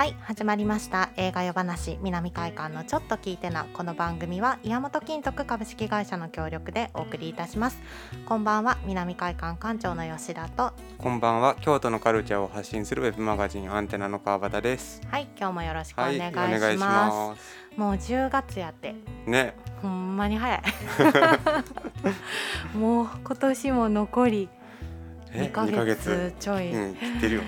はい始まりました。映画夜話南海館のちょっと聞いてなこの番組は岩本金属株式会社の協力でお送りいたします。こんばんは南海館館長の吉田と。こんばんは京都のカルチャーを発信するウェブマガジンアンテナの川端です。はい今日もよろしくお願いします,、はい、お願いします。もう10月やって。ね。ほんまに早い。もう今年も残り2ヶ月ちょい、うん、切ってるよ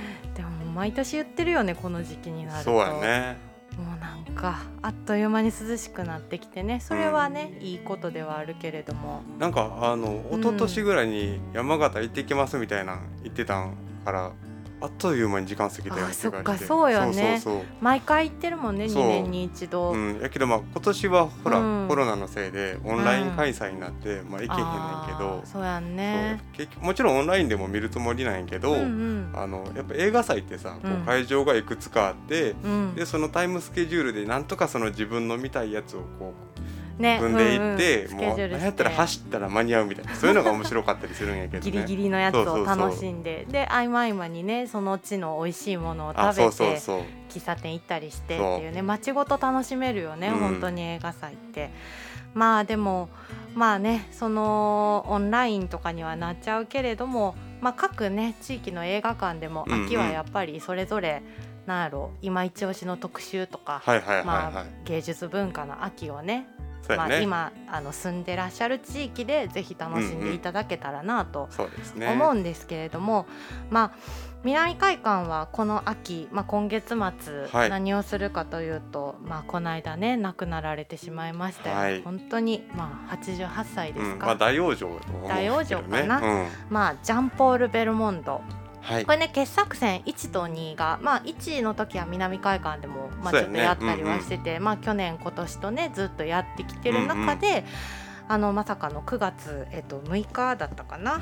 毎年言ってるよねこの時期になると。そうやね。もうなんかあっという間に涼しくなってきてね。それはね、うん、いいことではあるけれども。なんかあの一昨年ぐらいに山形行ってきますみたいな言ってたんからあっという間に時間過ぎたよあそっかそうよね。毎回行ってるもんね2年に一度、うん、やけどまあ今年はほら、うん、コロナのせいでオンライン開催になって、うん、まあ行けへんねんけど。そうやんね。結局もちろんオンラインでも見るつもりなんやけど、うんうん、あのやっぱ映画祭ってさ、こう会場がいくつかあって、でそのタイムスケジュールでなんとかその自分の見たいやつをこうね、組んでいって、うんうん、もう何やったら走ったら間に合うみたいな。そういうのが面白かったりするんやけど、ね、ギリギリのやつを楽しんで。で合間合間にねその地の美味しいものを食べて喫茶店行ったりしてっていうね街ごと楽しめるよね、うん、本当に映画祭って。まあでもまあねそのオンラインとかにはなっちゃうけれども、まあ、各ね地域の映画館でも秋はやっぱりそれぞれ、なんやろ今一押しの特集とか、まあ、芸術文化の秋をねね、まあ、今あの住んでらっしゃる地域でぜひ楽しんでいただけたらなと思うんですけれども、うんうん、まあ南海館はこの秋、まあ、今月末、何をするかというと、まあ、この間ね亡くなられてしまいましたよ、はい、本当に、まあ、88歳ですか、うん、まあ、大往生、大往生かな、うん、まあ、ジャンポール・ベルモンド。はい、これね傑作選1と2が、まあ、1の時は南海館でも、まあ、ちょっとやったりはしてて、ねうんうん、まあ、去年今年とねずっとやってきてる中で、うんうん、あのまさかの9月、えっと、6日だったかな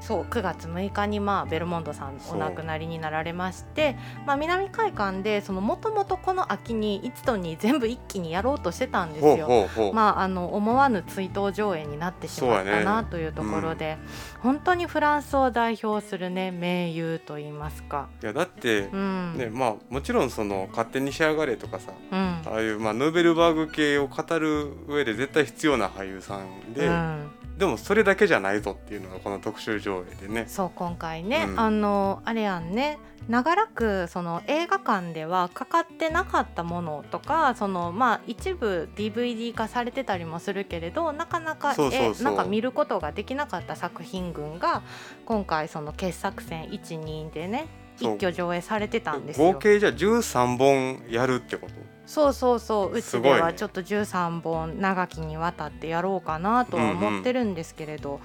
そう9月6日にまあベルモンドさんお亡くなりになられまして、まあ、南海館でもともとこの秋に1と2全部一気にやろうとしてたんですよ。まあ、あの思わぬ追悼上映になってしまったなというところで、ねうん、本当にフランスを代表するね名優と言いますか。いやだって、うん、ねまあ、もちろんその「勝手に仕上がれ」とかさ、うん、ああいう、まあ、ヌーベルバーグ系を語る上で絶対必要な俳優さんで。うんでもそれだけじゃないぞっていうのがこの特集上映でね。そう今回ね、うん、あのあれやんね。長らくその映画館ではかかってなかったものとかそのまあ一部 DVD 化されてたりもするけれどなかなかえなんか見ることができなかった作品群が今回その傑作選12でね一挙上映されてたんですよ。合計じゃ13本やるってこと？そうそうそう。うちではちょっと13本長きにわたってやろうかなとは思ってるんですけれど、うんうん、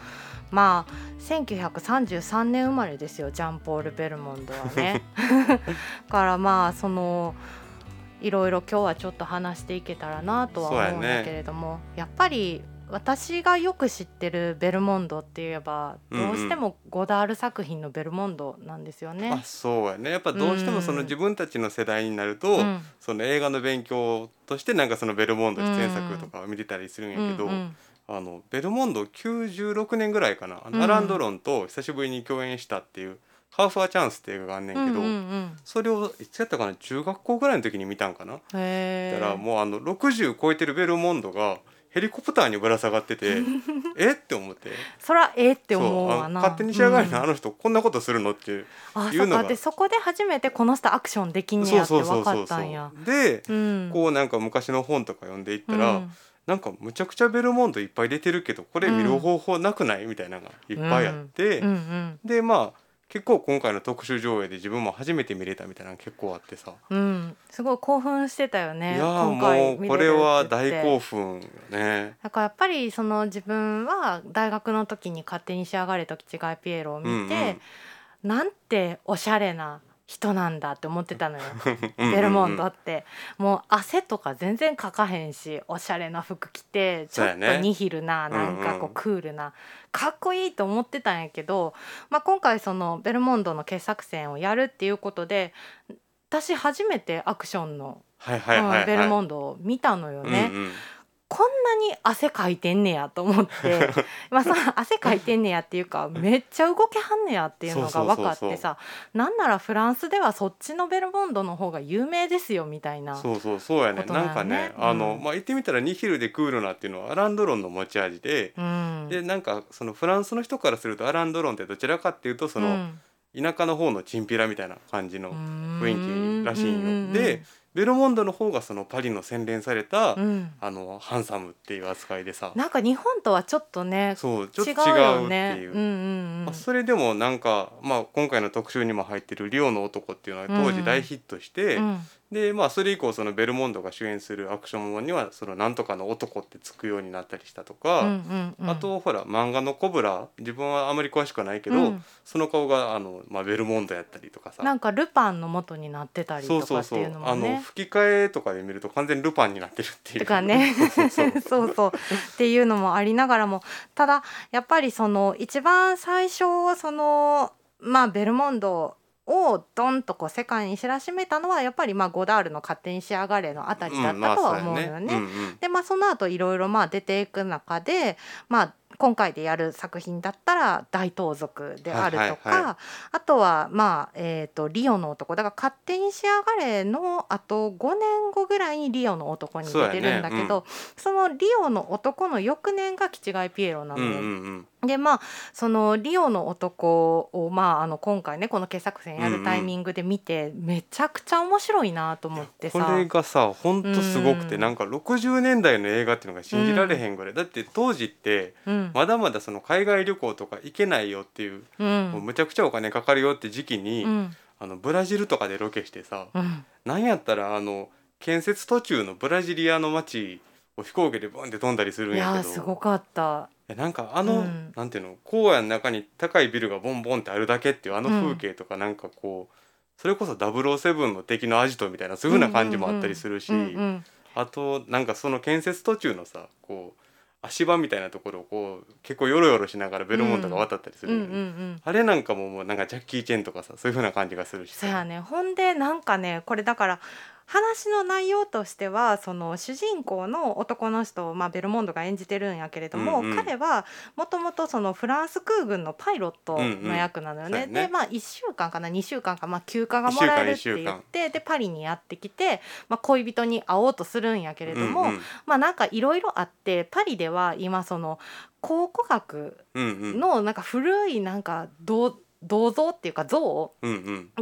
まあ1933年生まれですよジャンポール・ベルモンドはね。からまあそのいろいろ今日はちょっと話していけたらなとは思うんだけれども、ね、やっぱり私がよく知ってるベルモンドって言えばどうしてもゴダール作品のベルモンドなんですよね。うんうん、あそうやね。やっぱどうしてもその自分たちの世代になると、うん、その映画の勉強としてなんかそのベルモンド出演作とかを見てたりするんやけど、うんうん、あのベルモンド96年ぐらいかな、うん、アラン・ドロンと久しぶりに共演したっていう「ハーフ・ア・チャンス」っていう映画があんねんけど、うんうんうん、それをいつやったかな中学校ぐらいの時に見たんかな。だからもうあの60超えてるベルモンドがヘリコプターにぶら下がってて え？って思って。そらえって思うわな。勝手に仕上がりのあの人、こんなことするのっていうのが。でそこで初めてこの人アクションできんねやって分かったんや。で、うん、こうなんか昔の本とか読んでいったら、うん、なんかむちゃくちゃベルモンドいっぱい出てるけどこれ見る方法なくない、みたいなのがいっぱいあって、うんうんうん、でまあ結構今回の特集上映で自分も初めて見れたみたいなの結構あってさ、うん、すごい興奮してたよねいやもうこれは大興奮ね。だからやっぱりその自分は大学の時に「勝手に仕上がれと違いピエロ」を見て、うんうん、なんておしゃれな人なんだって思ってたのよ。ベルモンドって。もう汗とか全然かかへんしおしゃれな服着てちょっとニヒルな、ね、なんかこうクールな、かっこいいと思ってたんやけど、まあ、今回そのベルモンドの傑作選をやるっていうことで私初めてアクションの、ベルモンドを見たのよね。うんうんこんなに汗かいてんねやと思って まあその汗かいてんねやっていうかめっちゃ動けはんねやっていうのが分かってさなんならフランスではそっちのベルモンドの方が有名ですよみたいなそうそうそうやねなんかね、うん、あのまあ言ってみたらニヒルでクールなっていうのはアランドロンの持ち味で、うん、でなんかそのフランスの人からするとアランドロンってどちらかっていうとその、うん。田舎の方のチンピラみたいな感じの雰囲気らしいんよ。でベルモンドの方がそのパリの洗練された、うん、あのハンサムっていう扱いでさ。なんか日本とはちょっとねそうちょっと違うっていう、うんうんうん。まあ、それでもなんか、まあ、今回の特集にも入ってる「リオの男」っていうのは当時大ヒットして、うん、でまあそれ以降そのベルモンドが主演するアクションものにはそのなんとかの男ってつくようになったりしたとか、うんうんうん、あとほら漫画のコブラ自分はあまり詳しくはないけど、うん、その顔があの、まあ、ベルモンドやったりとかさ。なんかルパンの元になってたりとかっていうのもね。あの吹き替えとかで見ると完全にルパンになってるっていう。とかねそうそう っていうのもありながらも。ただやっぱりその一番最初そのまあベルモンドをドンとこう世界に知らしめたのはやっぱりまあゴダールの「勝手に仕上がれ」のあたりだったとは思うよね。でまあその後いろいろまあ出ていく中でまあ今回でやる作品だったら大盗賊であるとか、はいはいはい、あとはまあ、えーと、リオの男だから勝手に仕上がれのあと5年後ぐらいにリオの男に出てるんだけどそ、ね。うん、そのリオの男の翌年がキチガイピエロなのよ。うんうんうん。でまあそのリオの男を、まあ、あの今回ねこの傑作選やるタイミングで見て、うんうん、めちゃくちゃ面白いなと思ってさ。これがさほんとすごくて、うん、なんか60年代の映画っていうのが信じられへんぐらい、うん、だって当時って、まだまだその海外旅行とか行けないよっていう,、もうむちゃくちゃお金かかるよって時期に、あのブラジルとかでロケしてさ、うん、なんやったらあの建設途中のブラジリアの街を飛行機でボンって飛んだりするんやけど。すごかった。なんかあの、うん、なんていうの荒野の中に高いビルがボンボンってあるだけっていうあの風景とかなんかこう、それこそ007の敵のアジトみたいなそういう風な感じもあったりするし、あとなんかその建設途中のさこう足場みたいなところをこう結構ヨロヨロしながらベルモントが渡ったりする、ね。あれなんかももうなんかジャッキー・チェンとかさそういう風な感じがするしそうやね。ほんでなんかねこれだから話の内容としてはその主人公の男の人を、まあ、ベルモンドが演じてるんやけれども、うんうん、彼はもともとそのフランス空軍のパイロットの役なのよね。うんうん、でまあ1週間かな？2週間か、まあ、休暇がもらえるって言ってでパリにやってきて、まあ、恋人に会おうとするんやけれども、うんうん、まあなんかいろいろあってパリでは今その考古学のなんか古いなんか銅銅像っていうか像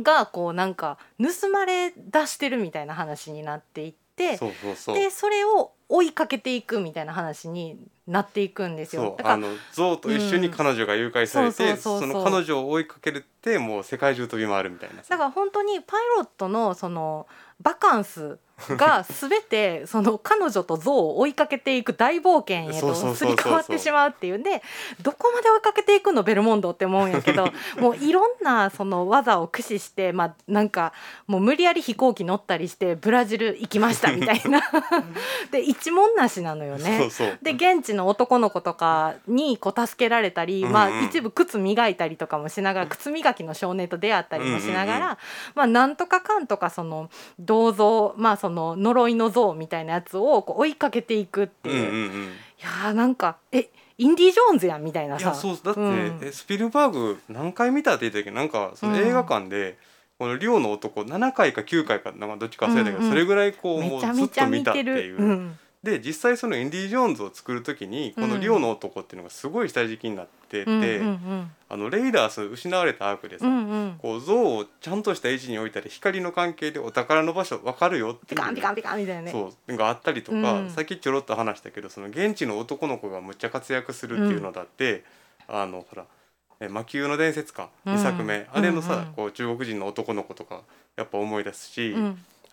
がこうなんか盗まれ出してるみたいな話になっていってでそれを追いかけていくみたいな話になっていくんですよ。あの象と一緒に彼女が誘拐されて、その彼女を追いかけるってもう世界中飛び回るみたいな。だから本当にパイロットのそのバカンスが全てその彼女と象を追いかけていく大冒険へとすり替わってしまうっていうんでどこまで追いかけていくのベルモンドって思うんやけど もういろんなその技を駆使してまあなんかもう無理やり飛行機乗ったりしてブラジル行きましたみたいな。で一文なしなのよね。で現地の男の子とかにこう助けられたり、まあ、一部靴磨いたりとかもしながら靴磨きの少年と出会ったりもしながら、まあ、なんとかかんとかその銅像まあその呪いの像みたいなやつをこう追いかけていくっていう,、うんうんうん、いやーなんかえインディ・ジョーンズやんみたいな。さそうだって、うん、スピルバーグ何回見たって言ったけ？どなんかその映画館で、この「リオの男」7回か9回かなんかどっちか忘れたけど、うんうん、それぐらいこうもうずっと見たっていう。うんで実際そのインディ・ジョーンズを作る時にこの「リオの男」っていうのがすごい下敷きになってて、うんうんうん、あのレイダース失われたアークでさ、うんうん、こう像をちゃんとした位置に置いたり光の関係でお宝の場所分かるよっていうピカンピカンピカンみたいなね。そうがあったりとか、うん、さっきちょろっと話したけどその現地の男の子がむっちゃ活躍するっていうのだって、うん、あのほら「魔球の伝説か」2作目、あれのさ、こう中国人の男の子とかやっぱ思い出すし、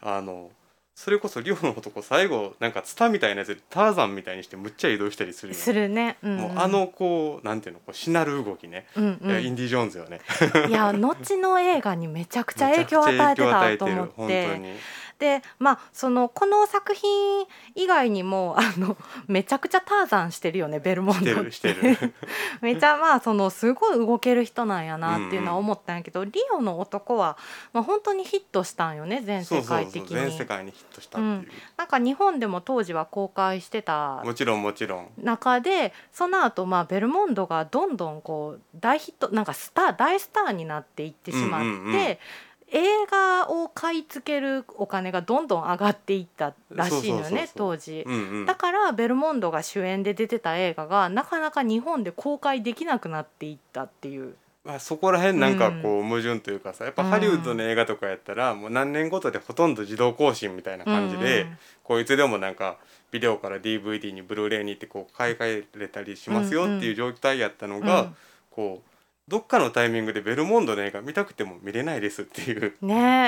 あのそれこそリオの男最後なんかツタみたいなやつでターザンみたいにしてむっちゃ移動したりするするね、うん。うん、もうあのこうなんていうのこうしなる動きね、うんうん、インディ・ジョーンズよね。いや後の映画にめちゃくちゃ影響を与えてたと思って。でまあそのこの作品以外にもあのめちゃくちゃターザンしてるよねベルモンド めちゃまあそのすごい動ける人なんやなっていうのは思ったんやけど、うんうん、リオの男は、まあ、本当にヒットしたんよね全世界的に。全世界にヒットしたっていう、うん、なんか日本でも当時は公開してたもちろんもちろん。中でその後まあベルモンドがどんどんこう大ヒットなんかスター大スターになっていってしまって、うんうんうん。映画を買い付けるお金がどんどん上がっていったらしいのよね当時、うんうん、だからベルモンドが主演で出てた映画がなかなか日本で公開できなくなっていったっていう。まあ、そこら辺なんかこう矛盾というかさやっぱハリウッドの映画とかやったらもう何年ごとでほとんど自動更新みたいな感じで、こいつでもなんかビデオから DVD にブルーレイにってこう買い替えれたりしますよっていう状態やったのが、こうどっかのタイミングでベルモンドの映画見たくても見れないですっていう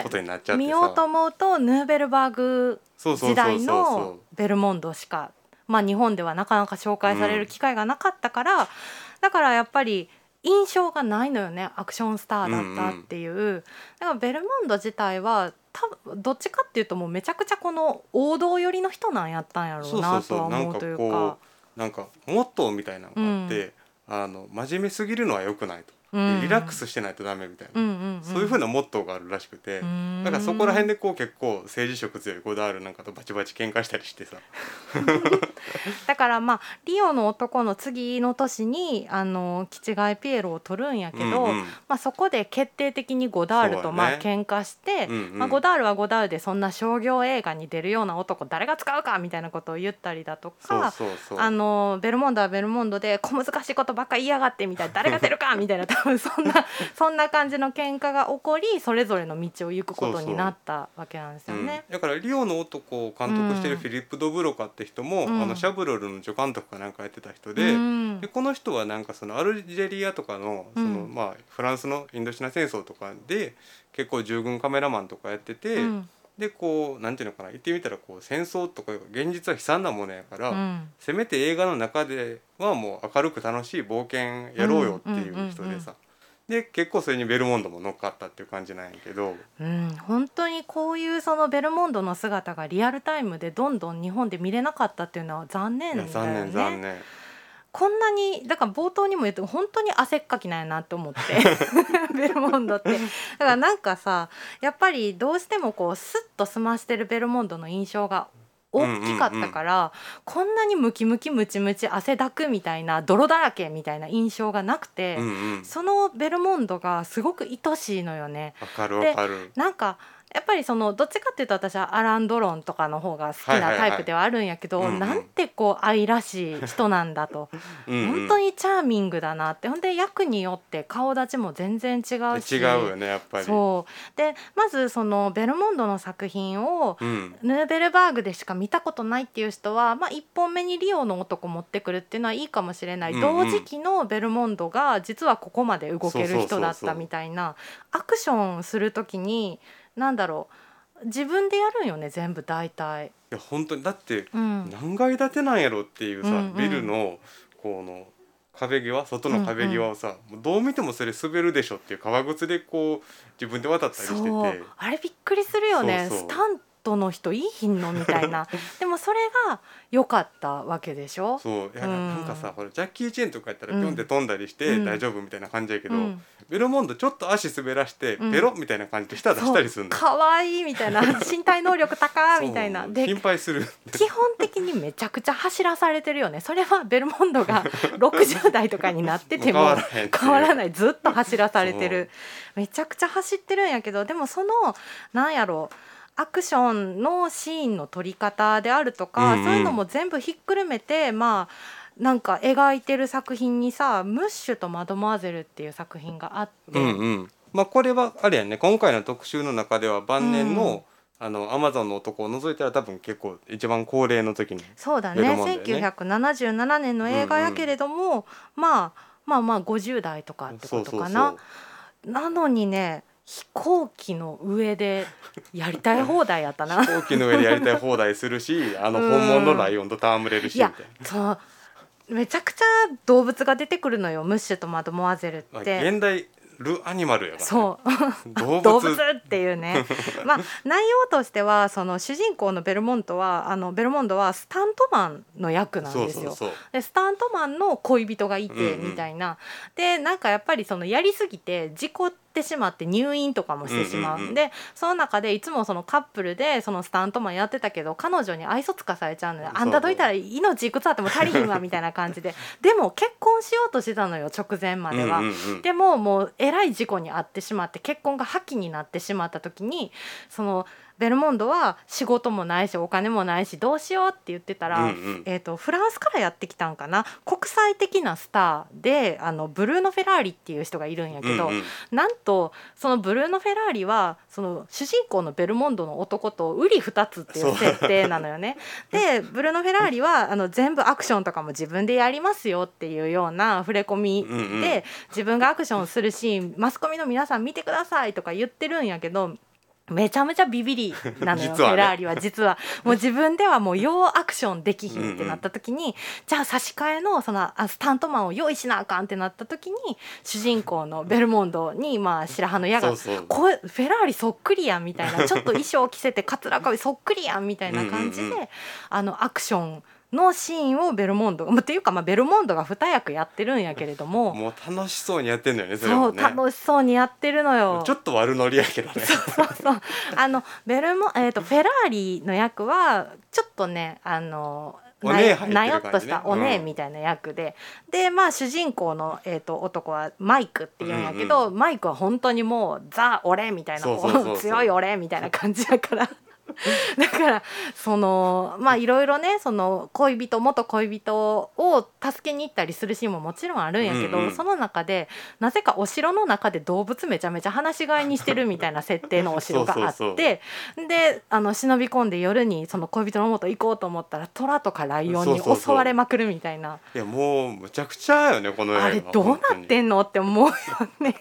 ことになっちゃって見ようと思うとヌーベルバーグ時代のベルモンドしかまあ日本ではなかなか紹介される機会がなかったから、うん、だからやっぱり印象がないのよねアクションスターだったっていう、うんうん、だからベルモンド自体は多分どっちかっていうともうめちゃくちゃこの王道寄りの人なんやったんやろうなとは思うというか。なんかモットーみたいなのがあって、あの真面目すぎるのは良くないと。リラックスしてないとダメみたいな、うんうんうん、そういうふうなモットーがあるらしくて、だからそこら辺でこう結構政治色強いゴダールなんかとバチバチ喧嘩したりしてさ。だからまあリオの男の次の年にあのキチガイピエロを取るんやけど、うんうん、まあ、そこで決定的にゴダールとまあ喧嘩して、ねうんうん、まあ、ゴダールはゴダールでそんな商業映画に出るような男誰が使うかみたいなことを言ったりだとかあのベルモンドはベルモンドで小難しいことばっか言いやがってみたいな誰が出るかみたいな分 そんなそんな感じの喧嘩が起こりそれぞれの道を行くことになったわけなんですよね。うん、だからリオの男を監督してるフィリップ・ドブロカって人も、うん、あのシャブロルの助監督かなんかやってた人でうん、でこの人はなんかそのアルジェリアとかのその、まあ、フランスのインドシナ戦争とかで結構従軍カメラマンとかやってて。でこうなんていうのかな言ってみたらこう戦争とか現実は悲惨なものやから、うん、せめて映画の中ではもう明るく楽しい冒険やろうよっていう人でさ、で結構それにベルモンドも乗っかったっていう感じなんやけど、うん、本当にこういうそのベルモンドの姿がリアルタイムでどんどん日本で見れなかったっていうのは残念だよね。残念残念こんなにだから冒頭にも言って本当に汗っかきなんやなって思って ベルモンドって。だからなんかさやっぱりどうしてもこうスッと済ましてるベルモンドの印象が大きかったから、うんうんうん、こんなにムキムキムチムチ汗だくみたいな泥だらけみたいな印象がなくて、うんうん、そのベルモンドがすごく愛しいのよね。わかるわかる。なんかやっぱりそのどっちかっていうと私はアラン・ドロンとかの方が好きなタイプではあるんやけど、はいはいはい、なんてこう愛らしい人なんだと。うん、本当にチャーミングだなって。ほんで役によって顔立ちも全然違うし。違うよねやっぱり。そう。でまずそのベルモンドの作品を、ヌーベルバーグでしか見たことないっていう人は、まあ、1本目にリオの男持ってくるっていうのはいいかもしれない、うんうん、同時期のベルモンドが実はここまで動ける人だったみたいな。アクションする時になんだろう。自分でやるんよね全部大体。いや本当に。だって何階建てなんやろっていうさ、うん、ビルのこの壁際外の壁際をさ、うんうん、どう見てもそれ滑るでしょっていう革靴でこう自分で渡ったりしてて。あれびっくりするよね。スタントの人いいひんのみたいな。でもそれが良かったわけでしょ？そう。いや、うん、なんかさほらジャッキー・チェンとかやったらピョンって飛んだりして大丈夫みたいな感じやけど、うん、ベルモンドちょっと足滑らしてペロみたいな感じで舌出したりするの、かわいいみたいな。身体能力高みたいな。で心配する。基本的にめちゃくちゃ走らされてるよね。それはベルモンドが 60代とかになってても変わらない。ずっと走らされてる。めちゃくちゃ走ってるんやけどでもそのなんやろうアクションのシーンの撮り方であるとか、うんうん、そういうのも全部ひっくるめてまあなんか描いてる作品にさ「ムッシュとマドモアゼル」っていう作品があって、うんうん、まあ、これはあれやね。今回の特集の中では晩年の、うん、あのアマゾンの男を除いたら多分結構一番高齢の時にそうだね。ね。1977年の映画やけれども、うんうん、まあまあまあ50代とかってことかな。なのにね飛行機の上でやりたい放題やったな。飛行機の上でやりたい放題するしあの本物のライオンと戯れるしみたいな。そう。めちゃくちゃ動物が出てくるのよムッシュとマドモアゼルって。現代ルアニマルやから、ね、そう。動物。っていうね。まあ内容としてはその主人公のベルモントはあのベルモンドはスタントマンの役なんですよ。でスタントマンの恋人がいてみたいな、うんうん、でなんかやっぱりそのやりすぎて事故ってしまって入院とかもしてしまう,、うんでその中でいつもそのカップルでそのスタントマンやってたけど彼女に愛想つかされちゃうのであんたどいたら命いくつあっても足りひんわみたいな感じで。でも結婚しようとしてたのよ直前までは。でももうえらい事故に遭ってしまって結婚が破棄になってしまった時にそのベルモンドは仕事もないしお金もないしどうしようって言ってたら、うんうん、えーと、フランスからやってきたんかな国際的なスターであのブルーノ・フェラーリっていう人がいるんやけど、うんうん、なんとそのブルーノ・フェラーリはその主人公のベルモンドの男と瓜二つっていう設定なのよね。でブルーノ・フェラーリはあの全部アクションとかも自分でやりますよっていうような触れ込みで、うんうん、自分がアクションするシーンマスコミの皆さん見てくださいとか言ってるんやけど。めちゃめちゃビビりなのよ、ね、フェラーリは実は。もう自分ではもう要アクションできひんってなった時に、うんうん、じゃあ差し替えのそのスタントマンを用意しなあかんってなった時に主人公のベルモンドにまあ白羽の矢がこフェラーリそっくりやんみたいな ちょっと衣装着せてかつらかびそっくりやんみたいな感じで、あのアクションのシーンをベルモンドっていうかまあベルモンドが二役やってるんやけれどももう楽しそうにやってんのよねそれもね。そう楽しそうにやってるのよ。ちょっと悪ノリやけどね。そうそうそう。あのベルモえっ、ー、とフェラーリの役はちょっとねあのななよっとしたお姉みたいな役で、うん、でまあ主人公の、えーと、男はマイクっていうんやけど、うんうん、マイクは本当にもうザ・俺みたいな強い俺みたいな感じやから だからそのまあいろいろねその恋人元恋人を助けに行ったりするシーンももちろんあるんやけど、うんうん、その中でなぜかお城の中で動物めちゃめちゃ放し飼いにしてるみたいな設定のお城があってであの忍び込んで夜にその恋人の元行こうと思ったら虎とかライオンに襲われまくるみたいな。いやもうむちゃくちゃよねこのあれどうなってんのって思うよね。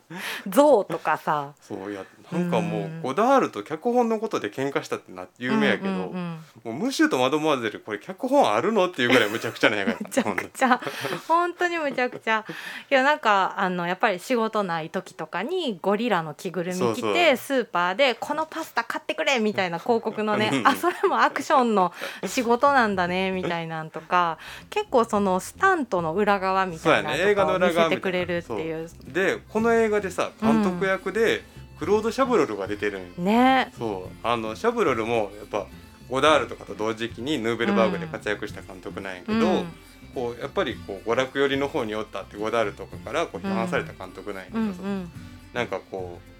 象とかさ。そうやなんかもうゴダールと脚本のことで喧嘩したってな有名やけど、うんうんうん、もうムシュとマドモアゼルこれ脚本あるのっていうぐらいむちゃくちゃな映画 むちゃくちゃ。本当にむちゃくちゃ。いやなんかあのやっぱり仕事ない時とかにゴリラの着ぐるみ着てスーパーでこのパスタ買ってくれみたいな広告のねあそれもアクションの仕事なんだねみたいなんとか。結構そのスタントの裏側みたいなとかを見せてくれるっていう。でこの映画でさ監督役で、うんクロード・シャブロルが出てるん。ね。そう。あのシャブロルもやっぱゴダールとかと同時期にヌーベルバーグで活躍した監督なんやけど、うん、こうやっぱりこう娯楽寄りの方におったってゴダールとかからこう批判された監督なんやけどさ、うんうん。うん、なんかこう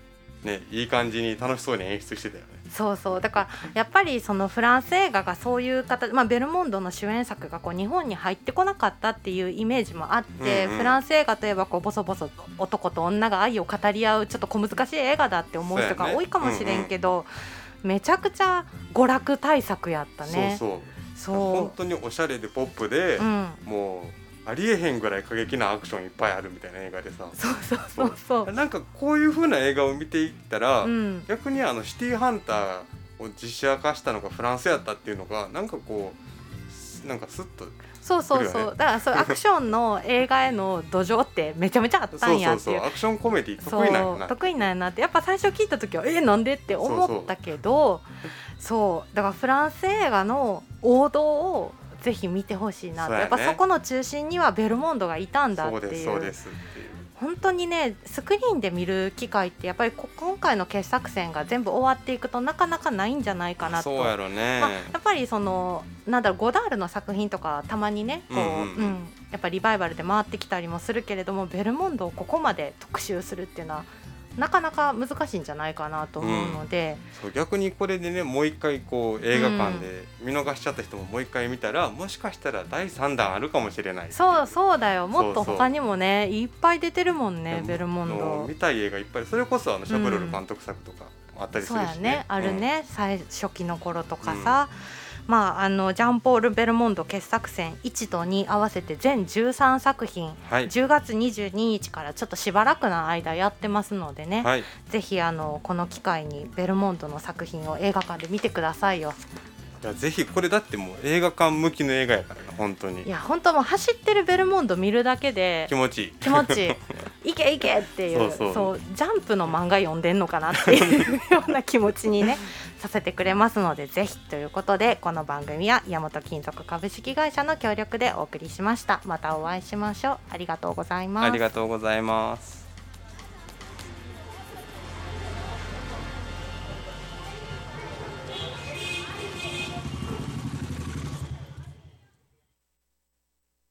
ねいい感じに楽しそうに演出してたよね。そうそう。だからやっぱりそのフランス映画がそういう形、まあ、ベルモンドの主演作がこう日本に入ってこなかったっていうイメージもあって、うんうん、フランス映画といえばこうボソボソ男と女が愛を語り合うちょっと小難しい映画だって思う人が多いかもしれんけど、ねうんうん、めちゃくちゃ娯楽対策やったね。そうそう。そう。本当におしゃれでポップで、うん、もうありえへんぐらい過激なアクションいっぱいあるみたいな映画でさ。そうそうそうそう。なんかこういうふうな映画を見ていったら、うん、逆にあのシティーハンターを実写化したのがフランスやったっていうのがなんかこうなんかスッと、そうそうそう。だからそうアクションの映画への土壌ってめちゃめちゃあったんやっていう。アクションコメディ得意なんやな。得意なんやなって。やっぱ最初聞いた時はえー、なんでって思ったけどそう。だからフランス映画の王道をぜひ見てほしいな、ね、やっぱそこの中心にはベルモンドがいたんだっていう。本当にねスクリーンで見る機会ってやっぱり今回の傑作選が全部終わっていくとなかなかないんじゃないかなと。そうやろね、まあ、やっぱりそのなんだろうゴダールの作品とかたまにねこう、うん、うん。うん、やっぱリバイバルで回ってきたりもするけれどもベルモンドをここまで特集するっていうのはなかなか難しいんじゃないかなと思うので、うん、逆にこれでねもう一回こう映画館で見逃しちゃった人ももう一回見たら、うん、もしかしたら第3弾あるかもしれないそうそうだよ。もっと他にもねいっぱい出てるもんねベルモンド。見たい映画いっぱい。それこそあのシャブロル監督作とかあったりするし、ね、そうやね。あるね、最初期の頃とかさ、まあ、あのジャンポール・ベルモンド傑作選1と2合わせて全13作品、はい、10月22日からちょっとしばらくの間やってますのでね、はい、ぜひあのこの機会にベルモンドの作品を映画館で見てくださいよ。いやぜひこれだってもう映画館向きの映画やから本当に。いや本当もう走ってるベルモンド見るだけで気持ちいい。気持ちいいいけいけっていうそうジャンプの漫画読んでんのかなっていうような気持ちにね させてくれますのでぜひということでこの番組は山本金属株式会社の協力でお送りしました。またお会いしましょう。ありがとうございます。ありがとうございます